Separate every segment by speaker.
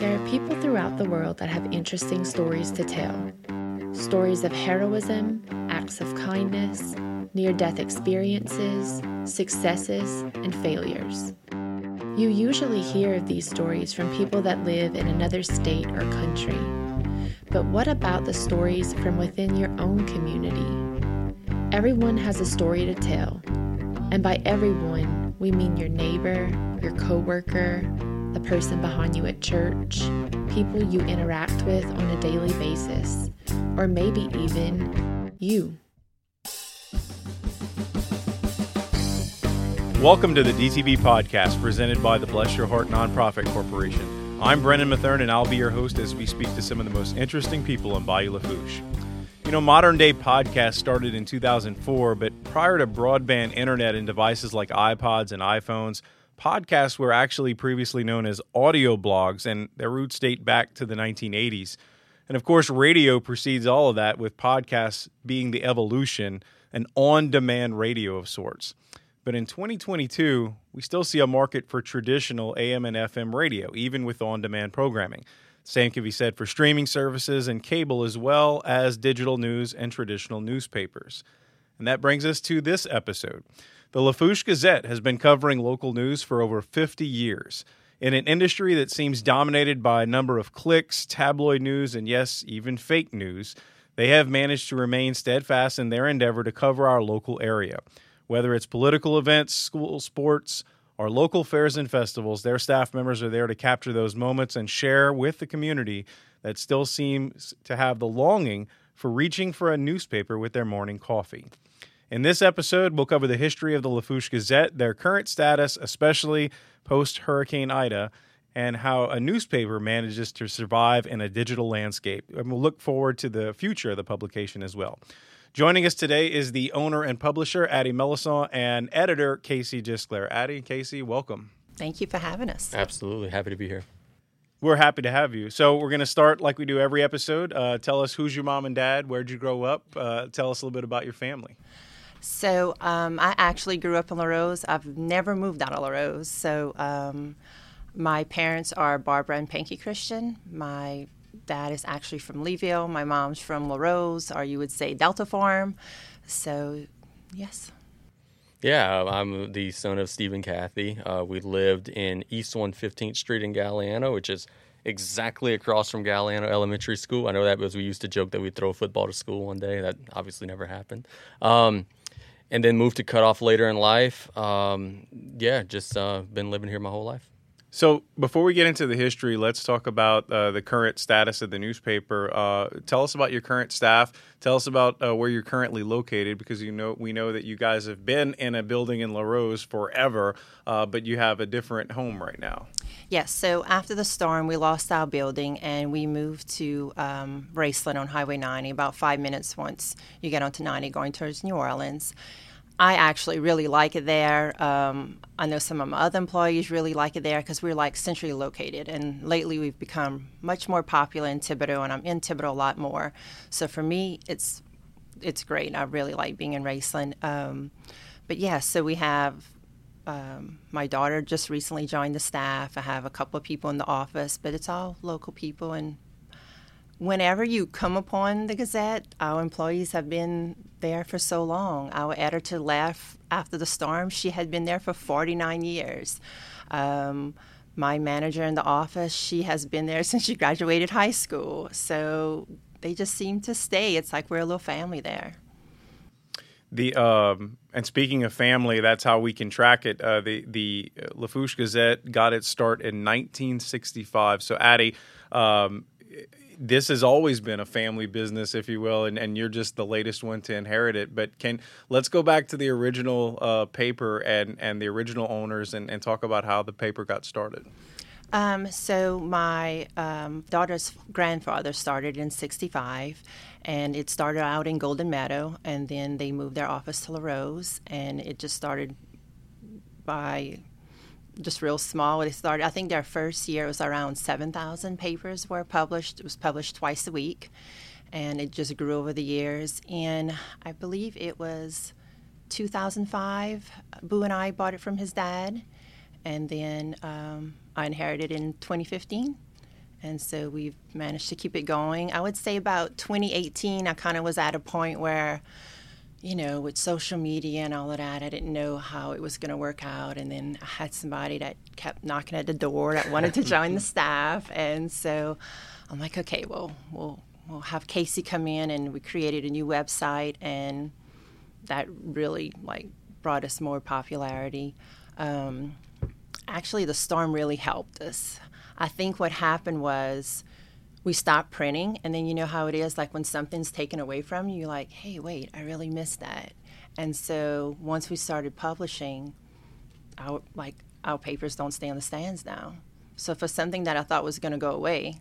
Speaker 1: There are people throughout the world that have interesting stories to tell. Stories of heroism, acts of kindness, near death experiences, successes, and failures. You usually hear of these stories from people that live in another state or country. But what about the stories from within your own community? Everyone has a story to tell. And by everyone, we mean your neighbor, your coworker, the person behind you at church, people you interact with on a daily basis, or maybe even you.
Speaker 2: Welcome to the DTB podcast presented by the Bless Your Heart Nonprofit Corporation. I'm Brennan Mathern, and I'll be your host as we speak to some of the most interesting people in Bayou Lafourche. You know, modern day podcasts started in 2004, but prior to broadband internet and devices like iPods and iPhones, podcasts were actually previously known as audio blogs, and their roots date back to the 1980s. And of course, radio precedes all of that, with podcasts being the evolution, an on demand radio of sorts. But in 2022, we still see a market for traditional AM and FM radio, even with on demand programming. Same can be said for streaming services and cable, as well as digital news and traditional newspapers. And that brings us to this episode. The Lafourche Gazette has been covering local news for over 50 years. In an industry that seems dominated by a number of clicks, tabloid news, and yes, even fake news, they have managed to remain steadfast in their endeavor to cover our local area. Whether it's political events, school sports, or local fairs and festivals, their staff members are there to capture those moments and share with the community that still seems to have the longing for reaching for a newspaper with their morning coffee. In this episode, we'll cover the history of the Lafourche Gazette, their current status, especially post Hurricane Ida, and how a newspaper manages to survive in a digital landscape. And we'll look forward to the future of the publication as well. Joining us today is the owner and publisher, Addy Melancon, and editor, Casey Gisclair. Addy, and Casey, welcome.
Speaker 3: Thank you for having us.
Speaker 4: Absolutely. Happy to be here.
Speaker 2: We're happy to have you. So, we're going to start like we do every episode. Uh, tell us who's your mom and dad? Where'd you grow up? Uh, tell us a little bit about your family.
Speaker 3: So, um, I actually grew up in Larose. I've never moved out of Larose. So, um, my parents are Barbara and Panky Christian. My dad is actually from Leeville. My mom's from Larose, or you would say Delta Farm. So, yes.
Speaker 4: Yeah, I'm the son of Stephen Kathy. Uh, we lived in East 115th Street in Galliano, which is exactly across from Galliano Elementary School. I know that because we used to joke that we'd throw a football to school one day. That obviously never happened. Um, and then moved to Cutoff later in life. Um, yeah, just uh, been living here my whole life.
Speaker 2: So, before we get into the history, let's talk about uh, the current status of the newspaper. Uh, tell us about your current staff. Tell us about uh, where you're currently located, because you know we know that you guys have been in a building in Larose forever, uh, but you have a different home right now.
Speaker 3: Yes. So after the storm, we lost our building and we moved to um, Raceland on Highway 90. About five minutes once you get onto 90, going towards New Orleans. I actually really like it there. Um, I know some of my other employees really like it there because we're like centrally located. And lately we've become much more popular in Thibodaux, and I'm in Thibodaux a lot more. So for me, it's it's great. I really like being in Raceland. Um, but yeah, so we have um, my daughter just recently joined the staff. I have a couple of people in the office, but it's all local people and whenever you come upon the Gazette, our employees have been there for so long. Our editor left after the storm. She had been there for 49 years. Um, my manager in the office, she has been there since she graduated high school. So they just seem to stay. It's like we're a little family there.
Speaker 2: The um, and speaking of family, that's how we can track it. Uh, the the Lafourche Gazette got its start in 1965. So Addy, um, this has always been a family business, if you will, and, and you're just the latest one to inherit it. But can let's go back to the original uh, paper and, and the original owners and, and talk about how the paper got started.
Speaker 3: Um, so my um, daughter's grandfather started in '65, and it started out in Golden Meadow, and then they moved their office to Larose, and it just started by just real small. It started, I think their first year was around 7,000 papers were published. It was published twice a week, and it just grew over the years. And I believe it was 2005, Boo and I bought it from his dad, and then um, I inherited in 2015. And so we've managed to keep it going. I would say about 2018, I kind of was at a point where, you know, with social media and all of that, I didn't know how it was going to work out. And then I had somebody that kept knocking at the door that wanted to join the staff. And so I'm like, okay, well, we'll, we'll have Casey come in and we created a new website and that really like brought us more popularity. Um, actually, the storm really helped us. I think what happened was we stopped printing, and then you know how it is like when something's taken away from you, you're like, hey, wait, I really missed that. And so once we started publishing, our like our papers don't stay on the stands now. So for something that I thought was going to go away,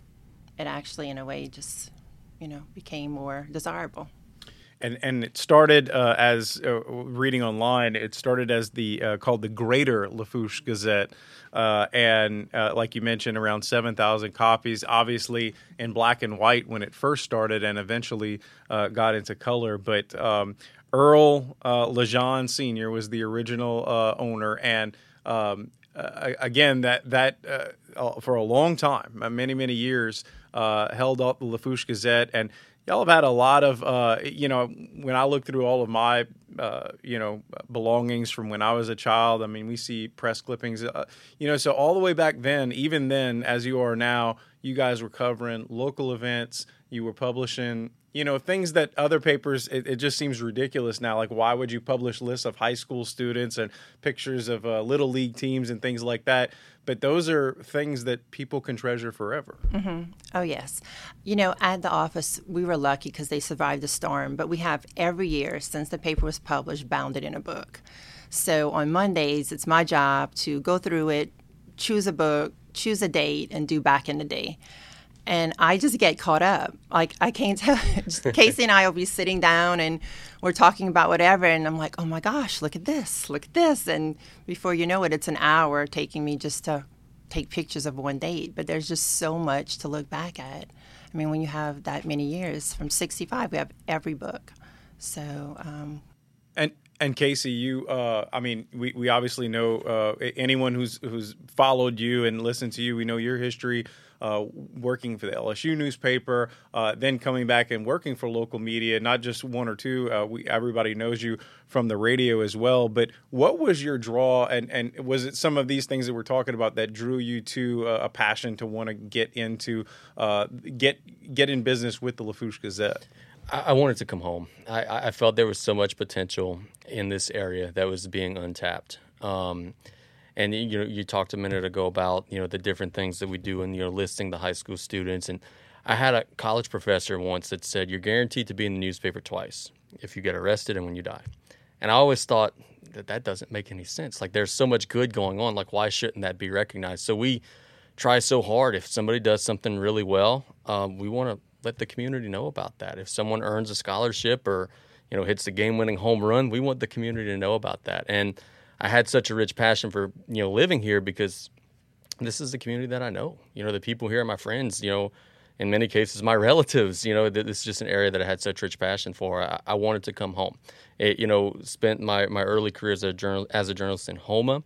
Speaker 3: it actually, in a way, just you know became more desirable
Speaker 2: and and it started uh, as uh, reading online. It started as the uh, called the Greater Lafourche Gazette, uh, and uh, like you mentioned, around seven thousand copies. Obviously in black and white when it first started, and eventually uh, got into color. But um, Earl Lejean Senior was the original owner, and um, again that that for a long time, many many years. held up the Lafourche Gazette, and y'all have had a lot of uh, you know when i look through all of my uh, you know belongings from when i was a child i mean we see press clippings uh, you know so all the way back then even then as you are now you guys were covering local events you were publishing you know things that other papers it, it, just seems ridiculous now. Like why would you publish lists of high school students and pictures of uh, little league teams and things like that? But those are things that people can treasure forever.
Speaker 3: Mm-hmm. oh yes. You know at the office we were lucky because they survived the storm but we have every year since the paper was published bound it in a book. So on mondays it's my job to go through it choose a book choose a date and do back in the day and I just get caught up. Like I can't tell. Casey and I will be sitting down and we're talking about whatever, and I'm like, oh my gosh, look at this, look at this, and before you know it, it's an hour taking me just to take pictures of one date. But there's just so much to look back at. I mean, when you have that many years, from 65, we have every book. So. Um,
Speaker 2: and and Casey, you, uh, I mean, we, we obviously know uh, anyone who's who's followed you and listened to you. We know your history uh, working for the LSU newspaper, uh, then coming back and working for local media, not just one or two. Uh, we everybody knows you from the radio as well. But what was your draw, and and was it some of these things that we're talking about that drew you to uh, a passion to want to get into uh, get get in business with the Lafourche Gazette?
Speaker 4: I wanted to come home. I, I, felt there was so much potential in this area that was being untapped. Um, and you know, you talked a minute ago about you know the different things that we do and you know listing the high school students. And I had a college professor once that said you're guaranteed to be in the newspaper twice if you get arrested and when you die. And I always thought that that doesn't make any sense. Like there's so much good going on. Like why shouldn't that be recognized? So we try so hard. If somebody does something really well, um, we want to let the community know about that. If someone earns a scholarship or you know hits a game-winning home run, we want the community to know about that. And I had such a rich passion for you know living here because this is the community that I know. You know, the people here are my friends. You know, in many cases, my relatives. You know, this is just an area that I had such rich passion for. I, I wanted to come home. It, you know, spent my, my early career as a journal as a journalist in Houma,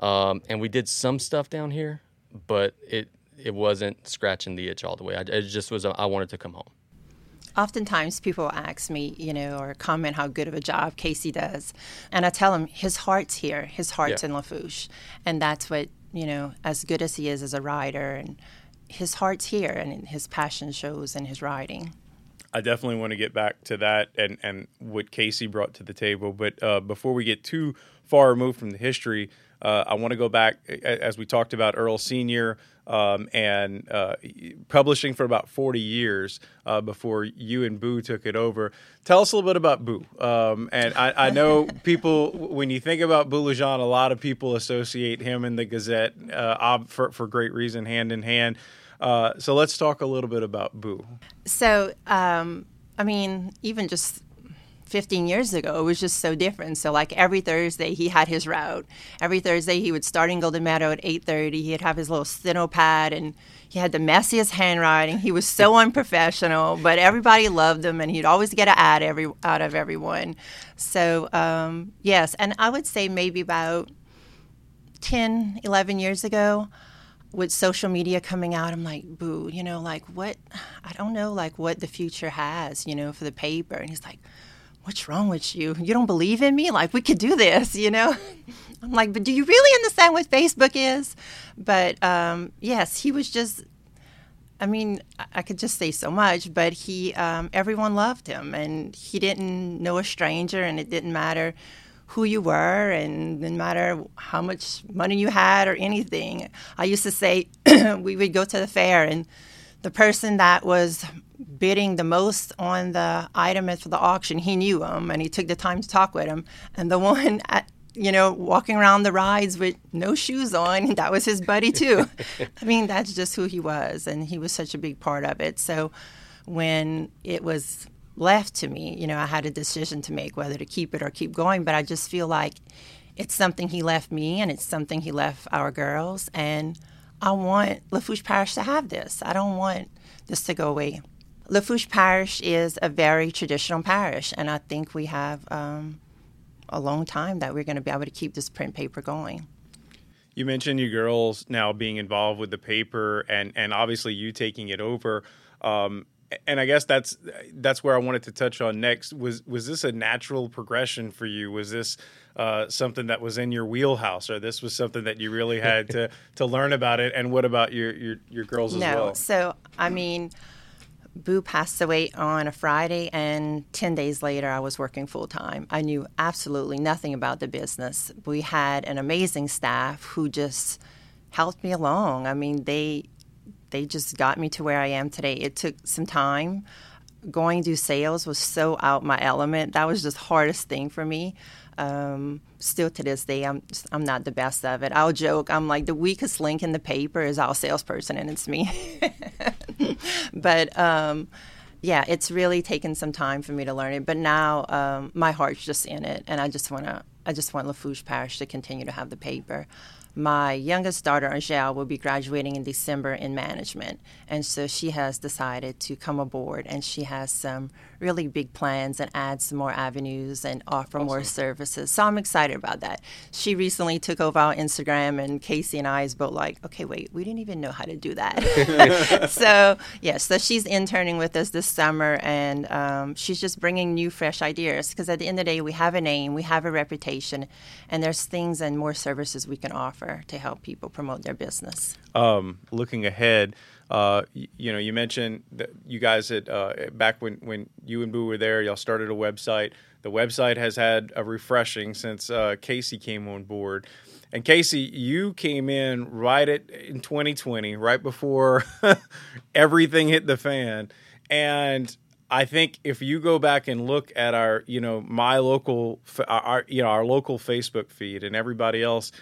Speaker 4: um, and we did some stuff down here, but it it wasn't scratching the itch all the way. I, it just was. I wanted to come home
Speaker 3: oftentimes people ask me, you know, or comment how good of a job Casey does. And I tell them his heart's here, his heart's yeah. in Lafourche. And that's what, you know, as good as he is as a writer, and his heart's here and his passion shows in his writing.
Speaker 2: I definitely want to get back to that and, and what Casey brought to the table. But uh, before we get too far removed from the history, uh, I want to go back, as we talked about Earl Sr., um, and uh, publishing for about 40 years uh, before you and Boo took it over. Tell us a little bit about Boo. Um, and I, I, know people, when you think about Boo Lejean, a lot of people associate him and the Gazette uh, for, for great reason, hand in hand. Uh, so let's talk a little bit about Boo.
Speaker 3: So, um, I mean, even just 15 years ago, it was just so different. So like every Thursday, he had his route. Every Thursday, he would start in Golden Meadow at 8:30. He'd have his little steno pad, and he had the messiest handwriting. He was so unprofessional, but everybody loved him, and he'd always get an ad every out of everyone. So um, yes, and I would say maybe about 10, 11 years ago. with social media coming out, I'm like, boo, you know, like what? I don't know, like what the future has, you know, for the paper. And he's like, what's wrong with you? You don't believe in me? Like we could do this, you know? I'm like, but do you really understand what Facebook is? But um, yes, he was just. I mean, I could just say so much, but he, um, everyone loved him, and he didn't know a stranger, and it didn't matter who you were and didn't matter how much money you had or anything. I used to say we would go to the fair and the person that was bidding the most on the item for the auction, he knew him and he took the time to talk with him. And the one at, you know, walking around the rides with no shoes on, that was his buddy too. I mean, that's just who he was and he was such a big part of it. So when it was left to me. You know, I had a decision to make whether to keep it or keep going, but I just feel like it's something he left me and it's something he left our girls. And I want Lafourche Parish to have this. I don't want this to go away. Lafourche Parish is a very traditional parish, and I think we have um, a long time that we're going to be able to keep this print paper going.
Speaker 2: You mentioned you girls now being involved with the paper, and and obviously you taking it over. Um, and I guess that's that's where I wanted to touch on next. Was was this a natural progression for you? Was this uh, something that was in your wheelhouse, or this was something that you really had to to learn about it? And what about your your, your girls as
Speaker 3: no,
Speaker 2: well?
Speaker 3: So I mean, Boo passed away on a Friday, and ten days later, I was working full time. I knew absolutely nothing about the business. We had an amazing staff who just helped me along. I mean, they they just got me to where I am today. It took some time. Going to sales was so out my element. That was just hardest thing for me. Um, still to this day, I'm I'm not the best of it. I'll joke. I'm like the weakest link in the paper is our salesperson, and it's me. but um, yeah, it's really taken some time for me to learn it. But now um, my heart's just in it, and I just want to. I just want Lafourche Parish to continue to have the paper my youngest daughter, Angèle, will be graduating in December in management. And so she has decided to come aboard and she has some really big plans and add some more avenues and offer awesome. more services. So I'm excited about that. She recently took over our Instagram and Casey and I is both like, okay, wait, we didn't even know how to do that. so, yes, yeah, so she's interning with us this summer and um, she's just bringing new, fresh ideas because at the end of the day, we have a name, we have a reputation, and there's things and more services we can offer offer to help people promote their business.
Speaker 2: Um, looking ahead, uh, you, know, you mentioned that you guys had uh, back when when you and Boo were there, y'all started a website. The website has had a refreshing since uh, Casey came on board. And Casey, you came in right at in 2020, right before everything hit the fan, and I think if you go back and look at our, you know, my local, our, you know, our local Facebook feed and everybody else,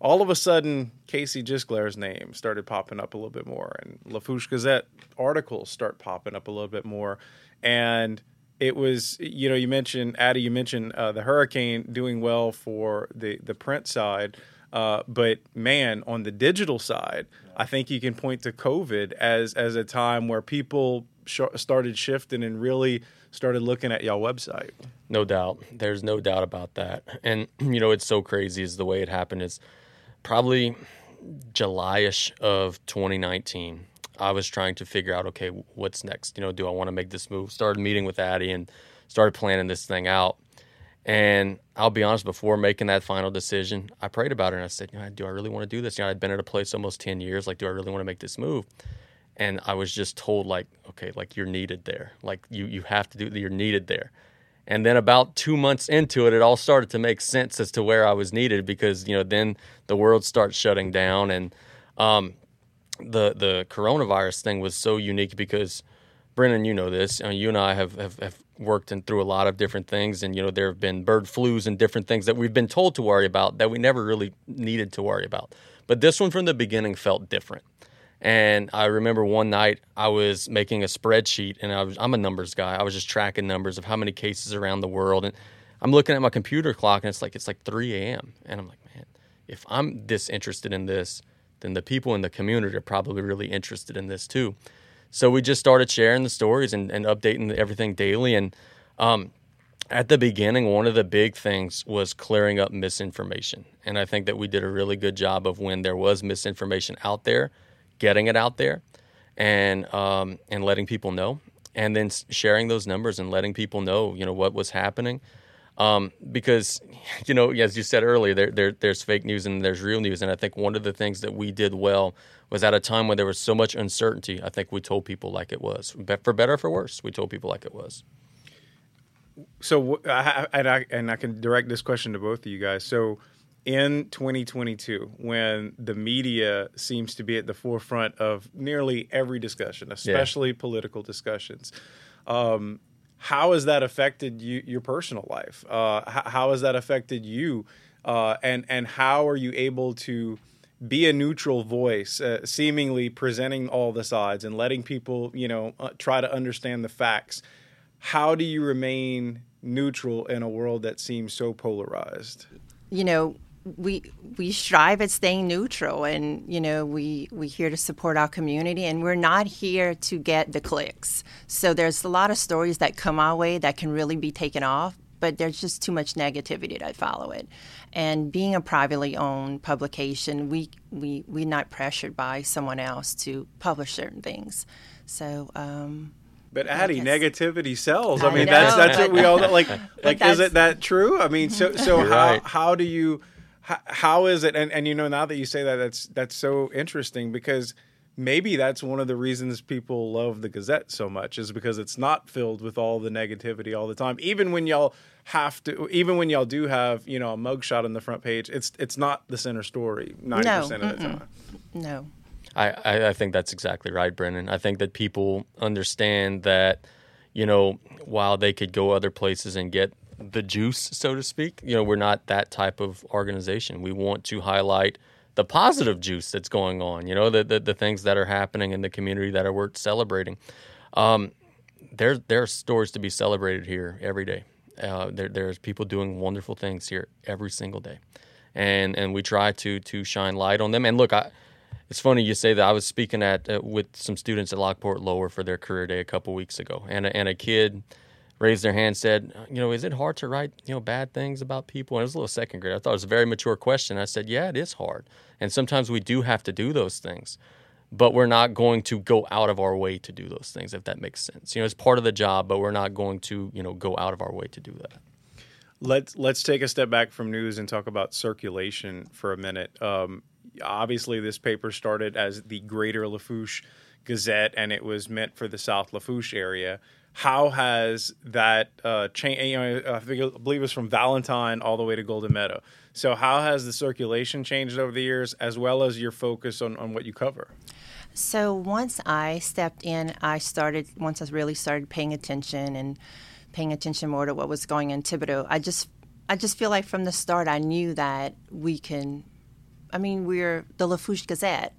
Speaker 2: all of a sudden Casey Gisclair's name started popping up a little bit more, and Lafourche Gazette articles start popping up a little bit more, and it was you know you mentioned Addy, you mentioned uh, the hurricane doing well for the the print side. Uh, but man, on the digital side, I think you can point to COVID as as a time where people sh- started shifting and really started looking at y'all website.
Speaker 4: No doubt, there's no doubt about that. And you know, it's so crazy is the way it happened is probably July-ish of 2019. I was trying to figure out, okay, what's next? You know, do I want to make this move? Started meeting with Addy and started planning this thing out. And I'll be honest, before making that final decision, I prayed about it and I said, you know, do I really want to do this? You know, I'd been at a place almost 10 years. Like, do I really want to make this move? And I was just told, like, okay, like you're needed there. Like, you, you have to do, you're needed there. And then about two months into it, it all started to make sense as to where I was needed because you know then the world starts shutting down, and um, the the coronavirus thing was so unique because Brennan, you know this, uh, you and I have, have, have worked in, through a lot of different things, and you know there have been bird flus and different things that we've been told to worry about that we never really needed to worry about. But this one from the beginning felt different. And I remember one night I was making a spreadsheet, and I was, I'm a numbers guy. I was just tracking numbers of how many cases around the world, and I'm looking at my computer clock, and it's like it's like 3 a.m. And I'm like, man, if I'm this interested in this, then the people in the community are probably really interested in this too. So we just started sharing the stories and, and updating everything daily. And um, at the beginning, one of the big things was clearing up misinformation. And I think that we did a really good job of when there was misinformation out there, getting it out there and, um, and letting people know. And then sharing those numbers and letting people know, you know, what was happening. Um, because, you know, as you said earlier, there, there, there's fake news and there's real news. And I think one of the things that we did well was at a time when there was so much uncertainty, I think we told people like it was. For better or for worse, we told people like it was
Speaker 2: so and I and I can direct this question to both of you guys. So in 2022, when the media seems to be at the forefront of nearly every discussion, especially yeah. political discussions, um, how has that affected you, your personal life? Uh, how, how, has that affected you? Uh, and and how are you able to be a neutral voice, uh, seemingly presenting all the sides and letting people, you know, uh, try to understand the facts? how do you remain neutral in a world that seems so polarized?
Speaker 3: You know, we we strive at staying neutral and you know we we here to support our community and we're not here to get the clicks so there's a lot of stories that come our way that can really be taken off but there's just too much negativity that follow it and being a privately owned publication we we we're not pressured by someone else to publish certain things so um,
Speaker 2: but Addy, negativity sells. I, I mean, know, that's that's what we all like. Like, is it that true? I mean, so so how right. how do you how, how is it? And and you know, now that you say that, that's that's so interesting because maybe that's one of the reasons people love the Gazette so much is because it's not filled with all the negativity all the time. Even when y'all have to, even when y'all do have you know a mugshot on the front page, it's it's not the center story ninety no, percent of the time.
Speaker 3: No.
Speaker 4: I, I, I think that's exactly right, Brennan. I think that people understand that, you know, while they could go other places and get the juice, so to speak, you know, we're not that type of organization. We want to highlight the positive juice that's going on, you know, the, the, the things that are happening in the community that are worth celebrating. Um, there, there are stories to be celebrated here every day. Uh, there, there's people doing wonderful things here every single day. And, and we try to, to shine light on them. And look, I, it's funny you say that. I was speaking at uh, with some students at Lockport Lower for their career day a couple weeks ago, and a, and a kid raised their hand, said, "You know, is it hard to write you know bad things about people?" And it was a little second grade. I thought it was a very mature question. I said, "Yeah, it is hard, and sometimes we do have to do those things." But we're not going to go out of our way to do those things, if that makes sense. You know, it's part of the job, but we're not going to, you know, go out of our way to do that
Speaker 2: let's let's take a step back from news and talk about circulation for a minute. Um, obviously, this paper started as the Greater Lafourche Gazette, and it was meant for the South Lafourche area. How has that uh, changed? You know, I, think, I believe it was from Valentine all the way to Golden Meadow. So, how has the circulation changed over the years, as well as your focus on, on what you cover?
Speaker 3: So, once I stepped in, I started, once I really started paying attention and paying attention more to what was going in Thibodaux, I just I just feel like from the start I knew that we can I mean, we're the Lafourche Gazette.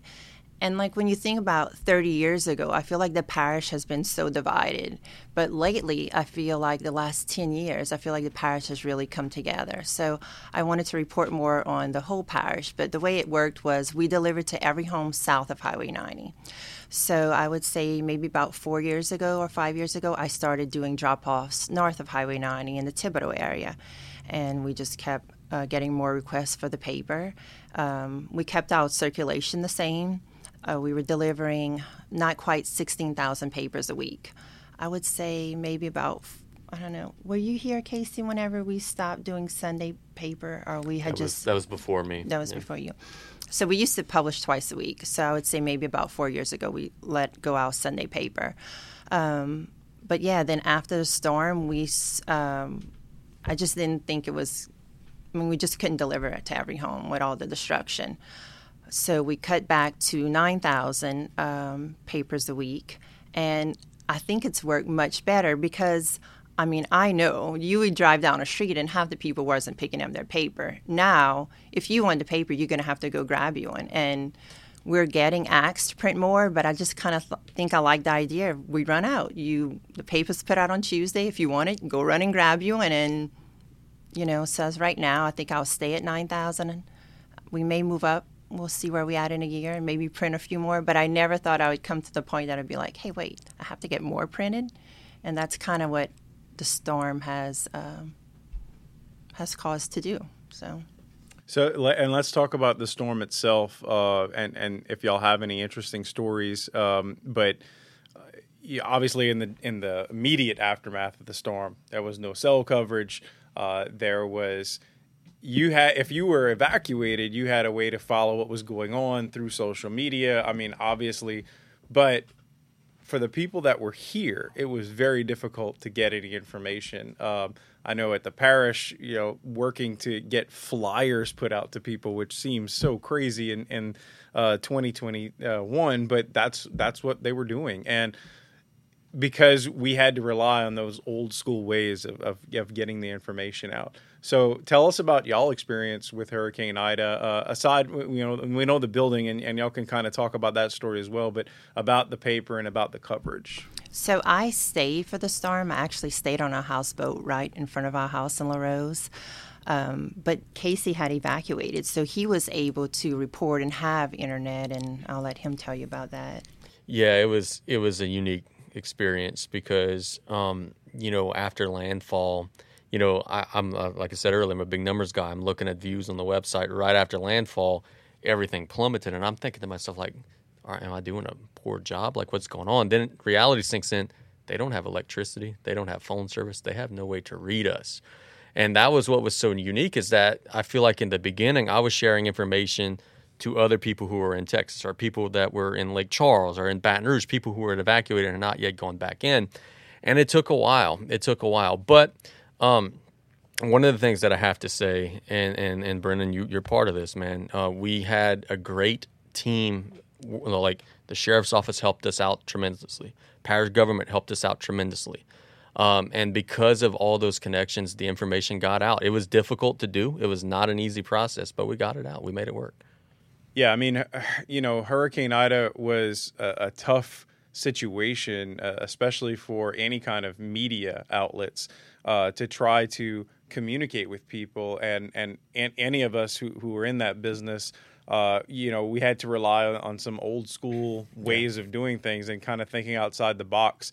Speaker 3: And like when you think about 30 years ago, I feel like the parish has been so divided. But lately, I feel like the last 10 years, I feel like the parish has really come together. So I wanted to report more on the whole parish. But the way it worked was we delivered to every home south of Highway 90. So I would say maybe about four years ago or five years ago, I started doing drop offs north of Highway 90 in the Thibodaux area. And we just kept uh, getting more requests for the paper. Um, we kept our circulation the same. Uh, we were delivering not quite 16,000 papers a week. I would say maybe about, I don't know, were you here, Casey, whenever we stopped doing Sunday paper or we had
Speaker 4: that
Speaker 3: just.
Speaker 4: Was, that was before me.
Speaker 3: That was yeah. before you. So we used to publish twice a week. So I would say maybe about four years ago we let go our Sunday paper. Um, but yeah, then after the storm, we, um, I just didn't think it was I mean, we just couldn't deliver it to every home with all the destruction. So we cut back to 9,000 um, papers a week. And I think it's worked much better because, I mean, I know you would drive down a street and half the people wasn't picking up their paper. Now, if you want the paper, you're going to have to go grab you one. And we're getting asked to print more, but I just kind of th- think I like the idea. We run out. You the paper's put out on Tuesday. If you want it, go run and grab you, one. and you know, says right now, I think I'll stay at 9,000. We may move up. We'll see where we at in a year and maybe print a few more. But I never thought I would come to the point that I'd be like, hey, wait, I have to get more printed. And that's kind of what the storm has um, has caused to do. So.
Speaker 2: So and let's talk about the storm itself, uh, and and if y'all have any interesting stories. Um, but uh, obviously, in the in the immediate aftermath of the storm, there was no cell coverage. Uh, there was you had if you were evacuated, you had a way to follow what was going on through social media. I mean, obviously, but for the people that were here, it was very difficult to get any information. Um, I know at the parish, you know, working to get flyers put out to people, which seems so crazy in, in uh, 2021, but that's that's what they were doing, and because we had to rely on those old school ways of, of, of getting the information out. So tell us about y'all experience with Hurricane Ida. Uh, aside, you know, we know the building, and, and y'all can kind of talk about that story as well. But about the paper and about the coverage.
Speaker 3: So I stayed for the storm. I actually stayed on a houseboat right in front of our house in Larose. Um, but Casey had evacuated, so he was able to report and have internet, and I'll let him tell you about that.
Speaker 4: Yeah, it was it was a unique experience because um, you know after landfall you know, I, am uh, like I said earlier, I'm a big numbers guy. I'm looking at views on the website right after landfall, everything plummeted, and I'm thinking to myself like, all right, am I doing a poor job? Like, what's going on? Then reality sinks in. They don't have electricity. They don't have phone service. They have no way to read us. And that was what was so unique is that I feel like in the beginning I was sharing information to other people who were in Texas or people that were in Lake Charles or in Baton Rouge, people who were evacuated and not yet gone back in. And it took a while. It took a while. But um, one of the things that I have to say, and and and Brennan, you you're part of this, man. Uh, we had a great team. Like the sheriff's office helped us out tremendously. Parish government helped us out tremendously. Um, and because of all those connections, the information got out. It was difficult to do. It was not an easy process, but we got it out. We made it work.
Speaker 2: Yeah, I mean, you know, Hurricane Ida was a, a tough situation, uh, especially for any kind of media outlets uh, to try to communicate with people. And, and, and any of us who, who were in that business, uh, you know, we had to rely on some old school ways of doing things and kind of thinking outside the box.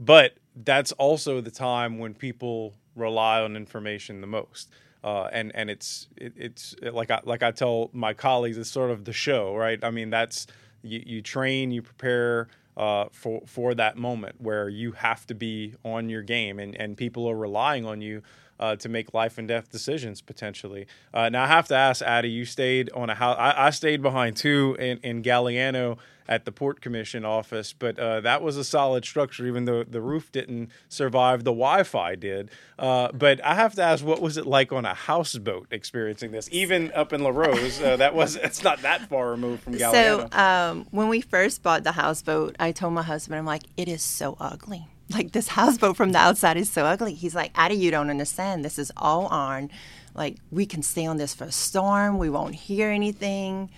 Speaker 2: But that's also the time when people rely on information the most. Uh, and and it's it, it's like I like I tell my colleagues, it's sort of the show, right? I mean, that's you, you train, you prepare, uh, for for that moment where you have to be on your game and, and people are relying on you uh, to make life and death decisions potentially. Uh, now I have to ask, Addy, you stayed on a house. I, I stayed behind too in, in Galliano at the Port Commission office, but uh, that was a solid structure, even though the roof didn't survive. The Wi Fi did. Uh, but I have to ask, what was it like on a houseboat experiencing this? Even up in Larose, uh, that was it's not that far removed from Galliano.
Speaker 3: So um, when we first bought the houseboat, I told my husband, I'm like, it is so ugly. Like this houseboat from the outside is so ugly. He's like, Addy, you don't understand. This is all iron. Like we can stay on this for a storm. We won't hear anything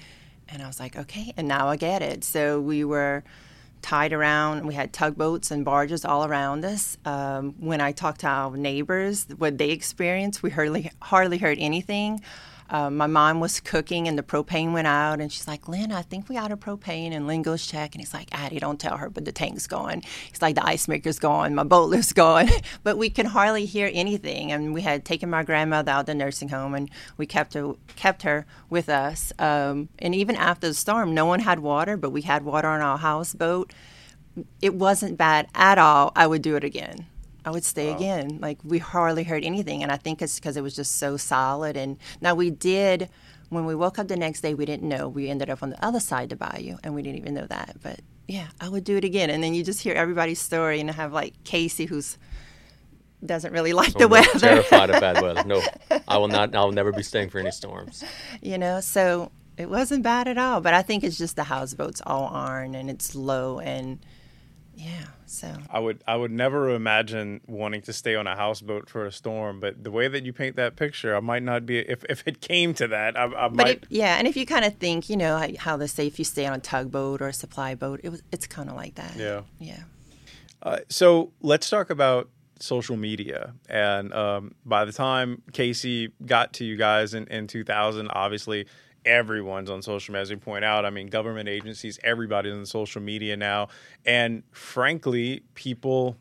Speaker 3: and I was like, okay, and now I get it. So we were tied around. We had tugboats and barges all around us. Um, when I talked to our neighbors, what they experienced, we hardly hardly heard anything. Um, my mom was cooking and the propane went out, and she's like, Lynn, I think we out of propane. And Lynn goes check, and he's like, Addy, don't tell her, but the tank's gone. He's like, the ice maker's gone, my boat lift's gone. but we can hardly hear anything. And we had taken my grandmother out of the nursing home, and we kept her, kept her with us. Um, and even after the storm, no one had water, but we had water on our houseboat. It wasn't bad at all. I would do it again. I would stay wow. again. Like we hardly heard anything, and I think it's because it was just so solid. And now we did. When we woke up the next day, we didn't know. We ended up on the other side of the bayou, and we didn't even know that. But yeah, I would do it again. And then you just hear everybody's story, and have like Casey, who's doesn't really like so the weather.
Speaker 4: Terrified of bad weather. No, I will not. I will never be staying for any storms.
Speaker 3: You know, so it wasn't bad at all. But I think it's just the houseboat's all iron and it's low and yeah. So
Speaker 2: I would I would never imagine wanting to stay on a houseboat for a storm, but the way that you paint that picture, I might not be if if it came to that. I, I might.
Speaker 3: It, yeah, and if you kind of think, you know, how they say if you stay on a tugboat or a supply boat, it was it's kind of like that.
Speaker 2: Yeah.
Speaker 3: Yeah.
Speaker 2: Uh, so let's talk about social media. And um, by the time Casey got to you guys in, in 2000, obviously everyone's on social media, as you point out. I mean, government agencies, everybody's on social media now. And frankly, people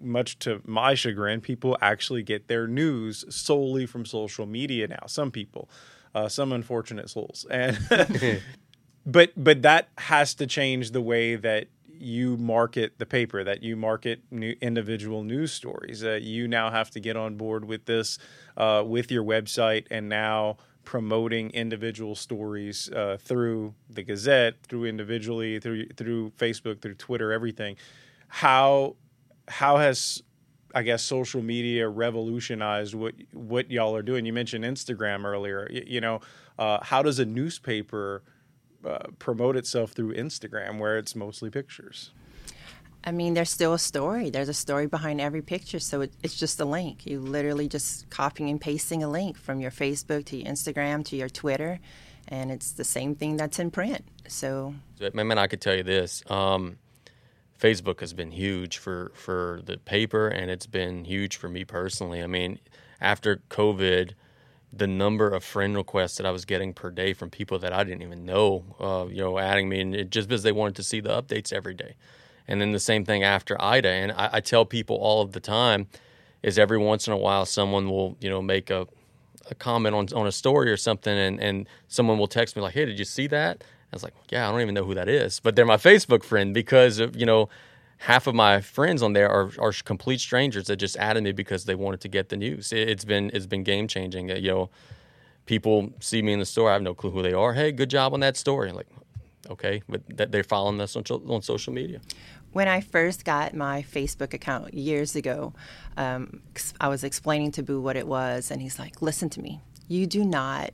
Speaker 2: much to my chagrin, people actually get their news solely from social media now. Some people, uh, some unfortunate souls, and but but that has to change the way that you market the paper, that you market new individual news stories. Uh, you now have to get on board with this uh, with your website, and now promoting individual stories uh, through the Gazette, through individually, through through Facebook, through Twitter, everything. How how has I guess social media revolutionized what what y'all are doing? You mentioned Instagram earlier. You, you know, uh, how does a newspaper uh, promote itself through Instagram, where it's mostly pictures?
Speaker 3: I mean, there's still a story. There's a story behind every picture, so it, it's just a link. You literally just copying and pasting a link from your Facebook to your Instagram to your Twitter, and it's the same thing that's in print. So,
Speaker 4: I mean, I could tell you this: um, Facebook has been huge for for the paper, and it's been huge for me personally. I mean, after COVID the number of friend requests that I was getting per day from people that I didn't even know, uh, you know, adding me, and it, just because they wanted to see the updates every day. And then the same thing after Ida. And I, I, tell people all of the time is every once in a while someone will, you know, make a, a comment on, on a story or something, and, and someone will text me like, "Hey, did you see that?" I was like, "Yeah, I don't even know who that is," but they're my Facebook friend because of, you know half of my friends on there are, are complete strangers that just added me because they wanted to get the news. It, has been it's been game changing. You know, people see me in the store, I have no clue who they are. Hey, good job on that story. I'm like, okay, but that they're following us on, on social media.
Speaker 3: When I first got my Facebook account years ago, um, I was explaining to Boo what it was, and he's like, "Listen to me. You do not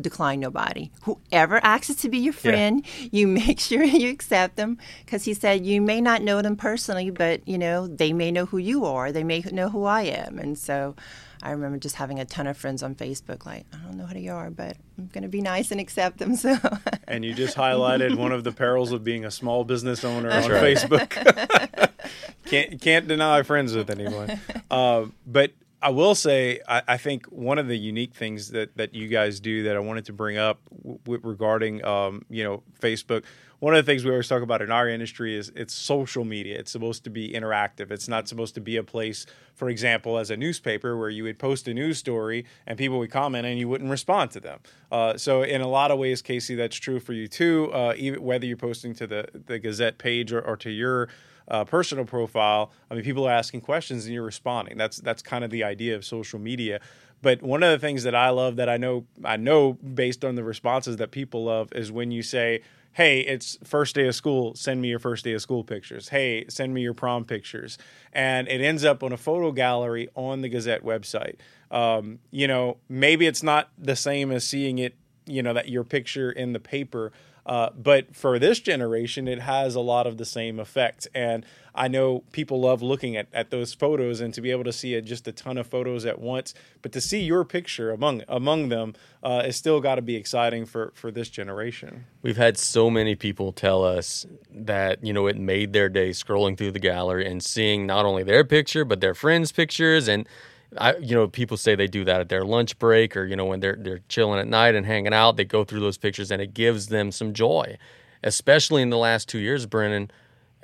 Speaker 3: decline nobody. Whoever asks to be your friend, yeah. you make sure you accept them because he said you may not know them personally, but you know they may know who you are. They may know who I am, and so I remember just having a ton of friends on Facebook. Like I don't know who they are, but I'm going to be nice and accept them. So.
Speaker 2: and you just highlighted one of the perils of being a small business owner That's on right. Facebook. can't can't deny friends with anyone. Uh, but I will say, I, I, think one of the unique things that, that you guys do that I wanted to bring up w- regarding, um, you know, Facebook. One of the things we always talk about in our industry is it's social media. It's supposed to be interactive. It's not supposed to be a place, for example, as a newspaper where you would post a news story and people would comment and you wouldn't respond to them. Uh, so in a lot of ways, Casey, that's true for you too. Uh, even whether you're posting to the the Gazette page or, or to your uh, personal profile, I mean, people are asking questions and you're responding. That's that's kind of the idea of social media. But one of the things that I love that I know I know based on the responses that people love is when you say, "Hey, it's first day of school. Send me your first day of school pictures. Hey, send me your prom pictures." And it ends up on a photo gallery on the Gazette website. Um, you know, maybe it's not the same as seeing it. You know that your picture in the paper uh, but for this generation, it has a lot of the same effect. And I know people love looking at, at those photos and to be able to see a, just a ton of photos at once. But to see your picture among among them uh, is still got to be exciting for, for this generation.
Speaker 4: We've had so many people tell us that, you know, it made their day scrolling through the gallery and seeing not only their picture, but their friends' pictures and I, you know, people say they do that at their lunch break or you know when they're they're chilling at night and hanging out. They go through those pictures and it gives them some joy, especially in the last two years, Brennan,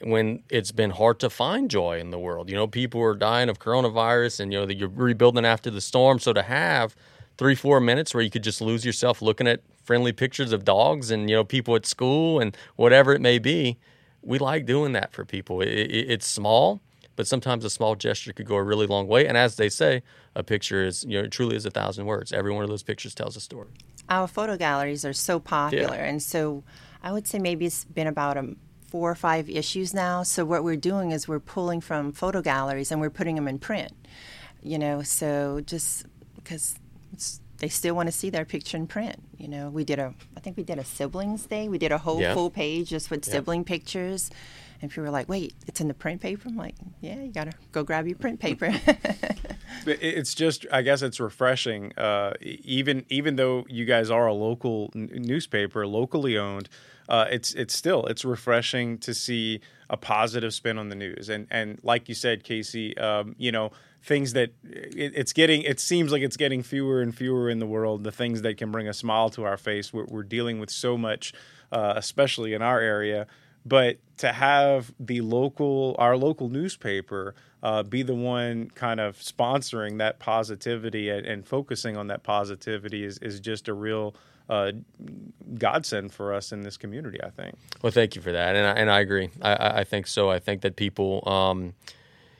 Speaker 4: when it's been hard to find joy in the world. You know, people are dying of coronavirus, and you know that you're rebuilding after the storm. So to have three four minutes where you could just lose yourself looking at friendly pictures of dogs and you know people at school and whatever it may be, we like doing that for people. It, it, it's small but sometimes a small gesture could go a really long way. And as they say, a picture is, you know, it truly is a thousand words. Every one of those pictures tells a story.
Speaker 3: Our photo galleries are so popular. Yeah. And so I would say maybe it's been about a four or five issues now. So what we're doing is we're pulling from photo galleries and we're putting them in print. You know, so just because they still want to see their picture in print. You know, we did a, I think we did a siblings day. We did a whole yeah. full page just with yeah. sibling pictures. And people were like, wait, it's in the print paper? I'm like, yeah, you got to go grab your print paper.
Speaker 2: it's just, I guess it's refreshing. Uh, even even though you guys are a local n- newspaper, locally owned, uh, it's it's still it's refreshing to see a positive spin on the news. And and like you said, Casey, um, you know things that it, it's getting it seems like it's getting fewer and fewer in the world. The things that can bring a smile to our face. We're, we're dealing with so much, uh, especially in our area but to have the local our local newspaper uh, be the one kind of sponsoring that positivity and, and focusing on that positivity is, is just a real uh, godsend for us in this community. I think.
Speaker 4: Well, thank you for that, and I, and I agree. I, I think so. I think that people. Um,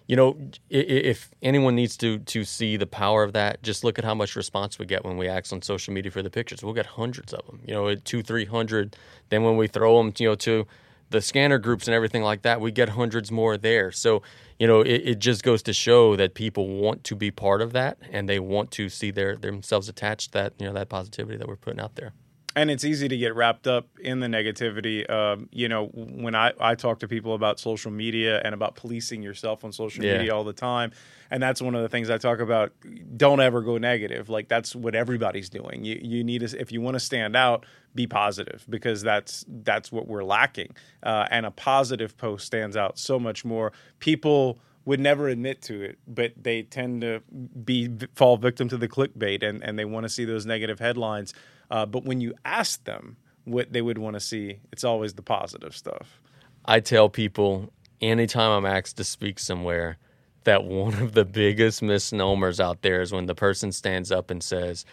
Speaker 4: you know, if anyone needs to to see the power of that, just look at how much response we get when we ask on social media for the pictures. We'll get hundreds of them. You know, two, three hundred. Then when we throw them, you know, to the scanner groups and everything like that, we get hundreds more there. So, you know, it, it, just goes to show that people want to be part of that and they want to see their themselves attached that you know that positivity that we're putting out there
Speaker 2: and it's easy to get wrapped up in the negativity. Um, you know, when I, I talk to people about social media and about policing yourself on social yeah. media all the time, and that's one of the things I talk about. Don't ever go negative. Like that's what everybody's doing. You you need to if you want to stand out, be positive because that's that's what we're lacking. Uh, and a positive post stands out so much more. People would never admit to it, but they tend to be fall victim to the clickbait and, and they want to see those negative headlines. Uh, but when you ask them what they would want to see, it's always the positive stuff.
Speaker 4: I tell people anytime I'm asked to speak somewhere that one of the biggest misnomers out there is when the person stands up and says,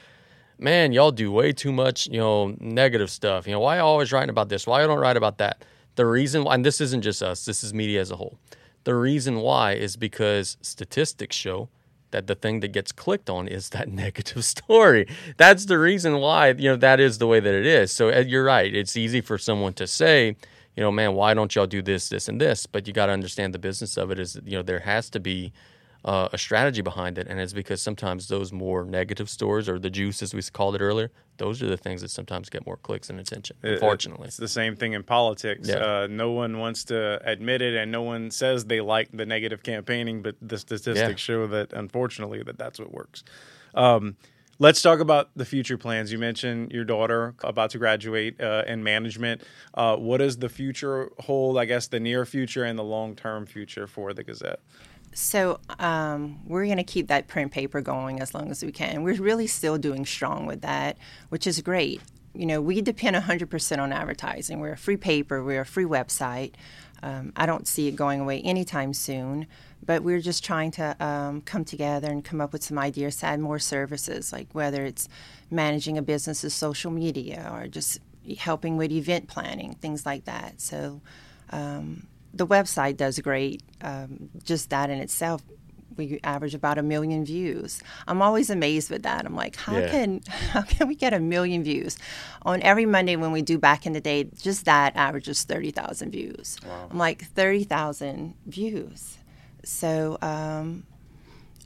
Speaker 4: Man, y'all do way too much, you know, negative stuff. You know, why are you always writing about this? Why you don't write about that? The reason why, and this isn't just us, this is media as a whole. The reason why is because statistics show that the thing that gets clicked on is that negative story. That's the reason why, you know, that is the way that it is. So you're right. It's easy for someone to say, you know, man, why don't y'all do this, this, and this? But you got to understand the business of it is, you know, there has to be uh, a strategy behind it, and it's because sometimes those more negative stories or the juice, as we called it earlier, those are the things that sometimes get more clicks and attention. Unfortunately,
Speaker 2: it's the same thing in politics. Yeah. Uh, no one wants to admit it, and no one says they like the negative campaigning, but the statistics yeah. show that unfortunately that that's what works. Um, Let's talk about the future plans. You mentioned your daughter about to graduate uh, in management. Uh, what does the future hold? I guess the near future and the long term future for the Gazette.
Speaker 3: So um, we're going to keep that print paper going as long as we can. We're really still doing strong with that, which is great. You know, we depend 100% on advertising. We're a free paper, we're a free website. Um, I don't see it going away anytime soon, but we're just trying to um, come together and come up with some ideas to add more services, like whether it's managing a business's social media or just helping with event planning, things like that. So um, the website does great. Um, just that in itself, we average about a million views. I'm always amazed with that. I'm like, how yeah. can how can we get a million views on every Monday when we do back in the day? Just that averages thirty thousand views. Wow. I'm like thirty thousand views. So, um,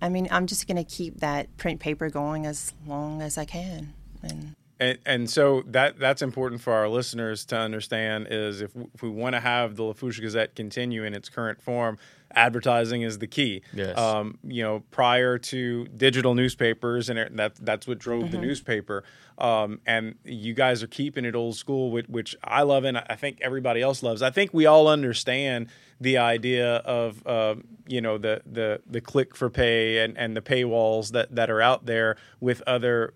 Speaker 3: I mean, I'm just going to keep that print paper going as long as I can. And
Speaker 2: and, and so that that's important for our listeners to understand is if, if we want to have the Lafourche Gazette continue in its current form, advertising is the key.
Speaker 4: Yes.
Speaker 2: Um, you know, prior to digital newspapers, and that that's what drove mm-hmm. the newspaper. Um, and you guys are keeping it old school, which, which I love, and I think everybody else loves. I think we all understand the idea of uh, you know the the the click for pay and, and the paywalls that, that are out there with other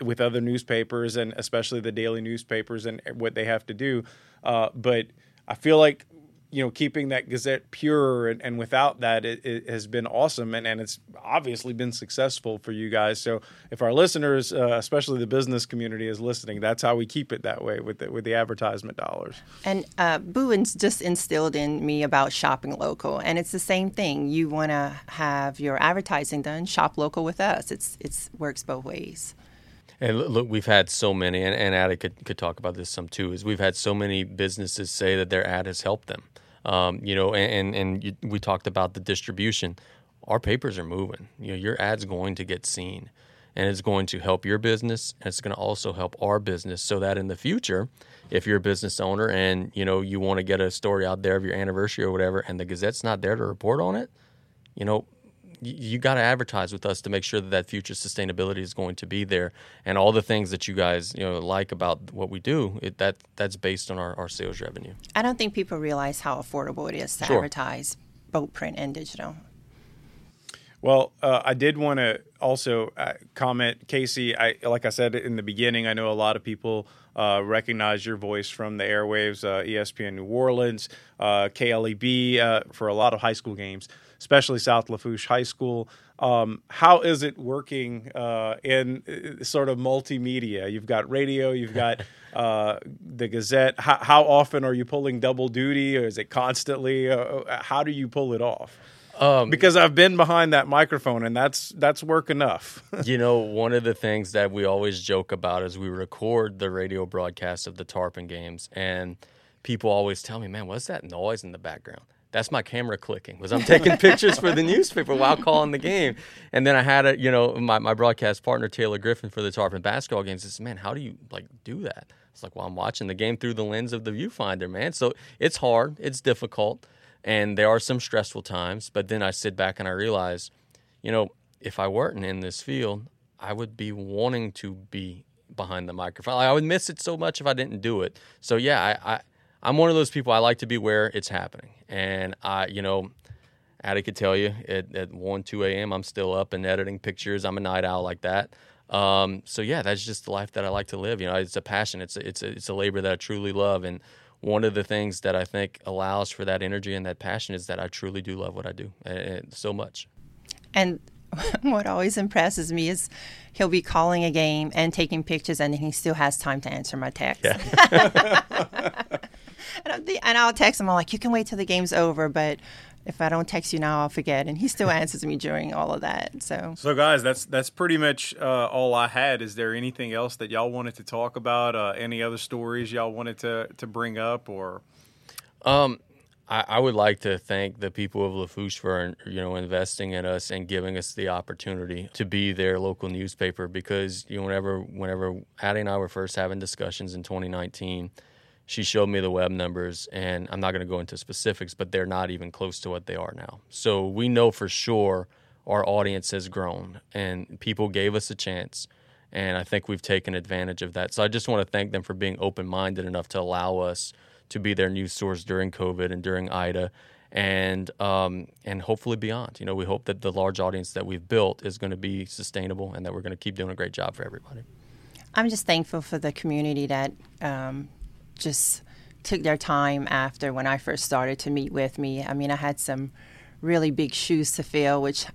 Speaker 2: with other newspapers and especially the daily newspapers and what they have to do. Uh, but I feel like you know keeping that gazette pure and, and without that it, it, has been awesome and, and it's obviously been successful for you guys. So if our listeners uh, especially the business community is listening that's how we keep it that way with the, with the advertisement dollars.
Speaker 3: And uh, Boone's just instilled in me about shopping local and it's the same thing. You want to have your advertising done shop local with us. It's it's works both ways
Speaker 4: and look, we've had so many, and, and Addy could, could talk about this some too, is we've had so many businesses say that their ad has helped them. Um, you know, and, and you, we talked about the distribution. Our papers are moving. You know, your ad's going to get seen and it's going to help your business and it's going to also help our business so that in the future if you're a business owner and you know you want to get a story out there of your anniversary or whatever and the gazette's not there to report on it you know you got to advertise with us to make sure that that future sustainability is going to be there and all the things that you guys you know like about what we do it, that that's based on our, our sales revenue
Speaker 3: i don't think people realize how affordable it is to sure. advertise both print and digital
Speaker 2: Well, uh, I did want to also uh, comment, Casey. I like I said in the beginning, I know a lot of people uh, recognize your voice from the airwaves, uh, ESPN New Orleans, uh, KLEB uh, for a lot of high school games, especially South Lafourche High School. Um, how is it working uh, in uh, sort of multimedia? You've got radio, you've got uh, the Gazette. How, how, often are you pulling double duty, or is it constantly? how do you pull it off? Um, because I've been behind that microphone and that's that's work enough.
Speaker 4: you know, one of the things that we always joke about is we record the radio broadcast of the Tarpon games, and people always tell me, "Man, what's that noise in the background?" That's my camera clicking. Was I'm taking pictures for the newspaper while calling the game, and then I had a you know my, my broadcast partner Taylor Griffin for the Tarpon basketball games. Says, "Man, how do you like do that?" It's like, "Well, I'm watching the game through the lens of the viewfinder, man. So it's hard, it's difficult." and there are some stressful times. But then I sit back and I realize, you know, if I weren't in this field, I would be wanting to be behind the microphone. I would miss it so much if I didn't do it. So yeah, I, I I'm one of those people. I like to be where it's happening, and I, you know, Addy could tell you at, at one, two a.m. I'm still up and editing pictures. I'm a night owl like that. Um, so yeah, that's just the life that I like to live. You know, it's a passion. It's a, it's a, it's a labor that I truly love, and one of the things that I think allows for that energy and that passion is that I truly do love what I do uh, so much.
Speaker 3: And what always impresses me is he'll be calling a game and taking pictures, and he still has time to answer my text. Yeah. and, I'll text him, I'm like, you can wait till the game's over, but if I don't text you now, I'll forget. And he still answers me during all of that. So,
Speaker 2: so guys, that's that's pretty much uh, all I had. Is there anything else that y'all wanted to talk about? Uh, any other stories y'all wanted to to bring up, or?
Speaker 4: Um, I, I would like to thank the people of Lafourche for you know investing in us and giving us the opportunity to be their local newspaper. Because you know, whenever whenever Addy and I were first having discussions in 2019 she showed me the web numbers, and I'm not going to go into specifics, but they're not even close to what they are now. So we know for sure our audience has grown, and people gave us a chance. And I think we've taken advantage of that. So I just want to thank them for being open minded enough to allow us to be their news source during COVID and during Ida and um, and hopefully beyond. You know, we hope that the large audience that we've built is going to be sustainable and that we're going to keep doing a great job for everybody.
Speaker 3: I'm just thankful for the community that um, just took their time after when I first started to meet with me. I mean, I had some really big shoes to fill, which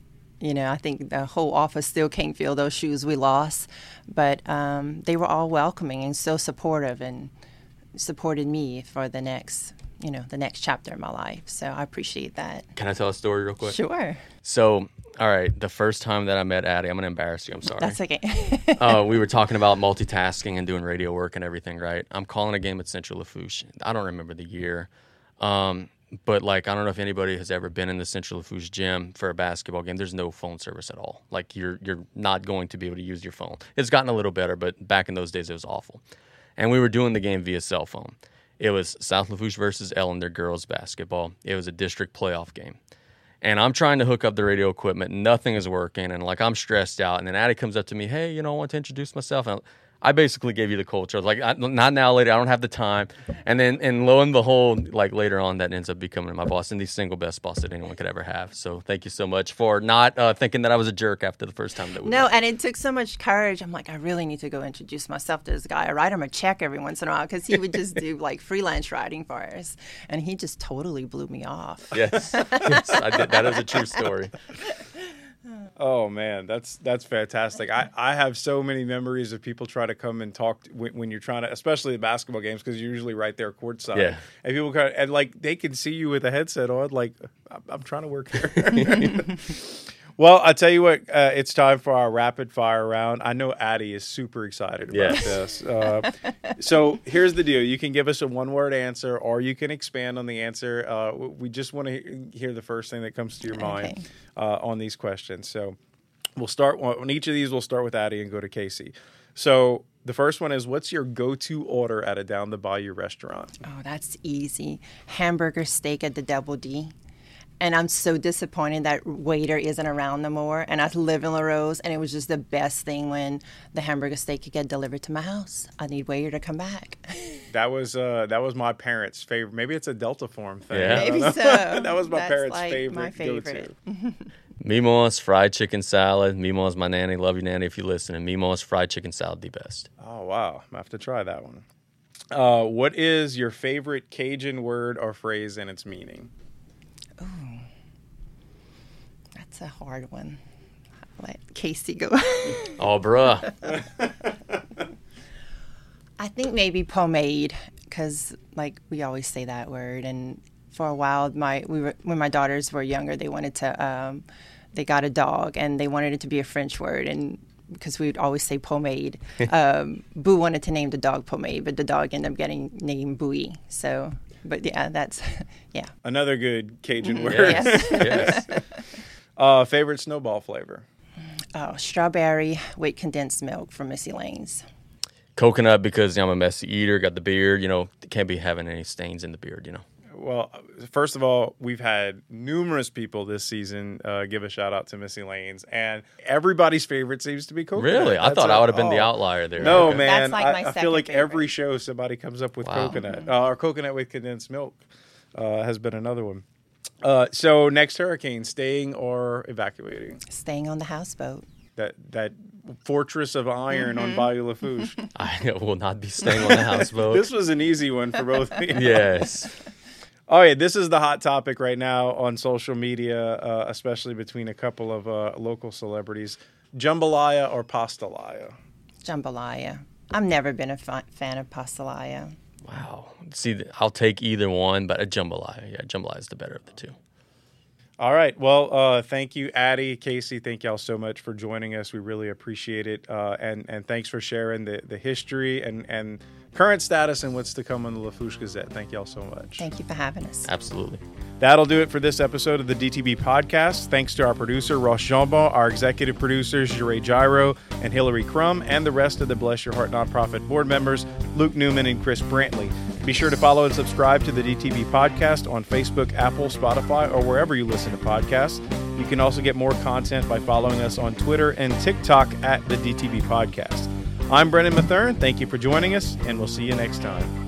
Speaker 3: you know, I think the whole office still can't fill those shoes we lost, but um, they were all welcoming and so supportive and supported me for the next, you know, the next chapter in my life. So I appreciate that.
Speaker 4: Can I tell a story real quick?
Speaker 3: Sure.
Speaker 4: So all right, the first time that I met Addy, I'm gonna embarrass you. I'm sorry.
Speaker 3: That's okay.
Speaker 4: uh, we were talking about multitasking and doing radio work and everything, right? I'm calling a game at Central Lafourche. I don't remember the year, um, but like I don't know if anybody has ever been in the Central Lafourche gym for a basketball game. There's no phone service at all. Like you're you're not going to be able to use your phone. It's gotten a little better, but back in those days it was awful. And we were doing the game via cell phone. It was South Lafourche versus Ellender girls basketball. It was a district playoff game and I'm trying to hook up the radio equipment. Nothing is working, and like I'm stressed out. And then Addy comes up to me, "Hey, you know, I want to introduce myself." And I basically gave you the culture. I was like, not now, later. I don't have the time. And then, and lo and behold, like later on, that ends up becoming my boss and the single best boss that anyone could ever have. So thank you so much for not uh, thinking that I was a jerk after the first time that we.
Speaker 3: No, met. and it took so much courage. I'm like, I really need to go introduce myself to this guy. I write him a check every once in a while because he would just do like freelance writing for us, and he just totally blew me off.
Speaker 4: Yes, yes, I did. That is a true story.
Speaker 2: Oh man, that's that's fantastic. I, I have so many memories of people try to come and talk to, when, when, you're trying to, especially the basketball games, because you're usually right there courtside. Yeah. And people kind of, and like they can see you with a headset on, like I'm, I'm trying to work here. Well, I tell you what, uh, it's time for our rapid fire round. I know Addy is super excited about yes. this. Uh, so here's the deal: you can give us a one-word answer, or you can expand on the answer. Uh, we just want to hear the first thing that comes to your mind okay. Uh, on these questions. So we'll start on each of these. We'll start with Addy and go to Casey. So the first one is what's your go-to order at a down the bayou restaurant?
Speaker 3: Oh, that's easy. Hamburger steak at the Double D and I'm so disappointed that waiter isn't around no more. And I live in Larose, and it was just the best thing when the hamburger steak could get delivered to my house. I need waiter to come back.
Speaker 2: that was uh, that was my parents' favorite. Maybe it's a Delta form thing.
Speaker 3: Yeah. Maybe so.
Speaker 2: that was my
Speaker 3: That's
Speaker 2: parents'
Speaker 3: like
Speaker 2: favorite.
Speaker 3: My favorite.
Speaker 4: Mimo's fried chicken salad. Mimo's my nanny. Love you, nanny, if you listen. And Mimo's fried chicken salad, the best.
Speaker 2: Oh wow, I have to try that one. Uh, what is your favorite Cajun word or phrase and its meaning?
Speaker 3: That's a hard one. I'll let Casey go.
Speaker 4: Oh, bruh.
Speaker 3: I think maybe pomade, because like we always say that word. And for a while, my we were when my daughters were younger, they wanted to. Um, they got a dog, and they wanted it to be a French word, and because we would always say pomade. um, Boo wanted to name the dog pomade, but the dog ended up getting named Booey. So, but yeah, that's yeah.
Speaker 2: Another good Cajun word.
Speaker 3: Yes.
Speaker 4: yes.
Speaker 2: Uh, favorite snowball flavor?
Speaker 3: Oh, strawberry with condensed milk from Missy Lane's.
Speaker 4: Coconut because you know, I'm a messy eater, got the beard, you know, can't be having any stains in the beard, you know.
Speaker 2: Well, first of all, we've had numerous people this season uh, give a shout out to Missy Lanes, and everybody's favorite seems to be coconut.
Speaker 4: Really? I thought
Speaker 2: a-
Speaker 4: I would have been the
Speaker 2: oh.
Speaker 4: outlier there.
Speaker 2: No,
Speaker 4: Okay.
Speaker 2: man.
Speaker 3: That's like
Speaker 2: I,
Speaker 3: my
Speaker 2: I feel
Speaker 3: second
Speaker 2: like every show somebody comes up with
Speaker 4: Wow.
Speaker 2: coconut uh, or coconut with condensed milk uh, has been another one. Uh, so next hurricane, staying or evacuating?
Speaker 3: Staying on the houseboat.
Speaker 2: That that fortress of iron on Bayou Lafourche.
Speaker 4: I will not be staying on the houseboat.
Speaker 2: this was an easy one for both of you.
Speaker 4: yes.
Speaker 2: Oh yeah, this is the hot topic right now on social media, uh, especially between a couple of uh, local celebrities: jambalaya or pastalaya.
Speaker 3: Jambalaya. I've never been a fa- fan of pastalaya.
Speaker 4: Wow. See, I'll take either one, but a jambalaya. Yeah, jambalaya is the better of the two.
Speaker 2: All right. Well, uh, thank you, Addy, Casey. Thank y'all so much for joining us. We really appreciate it, uh, and and thanks for sharing the, the history and and current status and what's to come on the Lafourche Gazette. Thank y'all so much.
Speaker 3: Thank you for having us.
Speaker 4: Absolutely.
Speaker 2: That'll do it for this episode of the DTB podcast. Thanks to our producer, Ross Jambon, our executive producers, Jure Gyro and Hillary Crum, and the rest of the Bless Your Heart nonprofit board members, Luke Newman and Chris Brantley. Be sure to follow and subscribe to the DTB podcast on Facebook, Apple, Spotify, or wherever you listen to podcasts. You can also get more content by following us on Twitter and TikTok at the DTB podcast. I'm Brennan Matherne. Thank you for joining us, and we'll see you next time.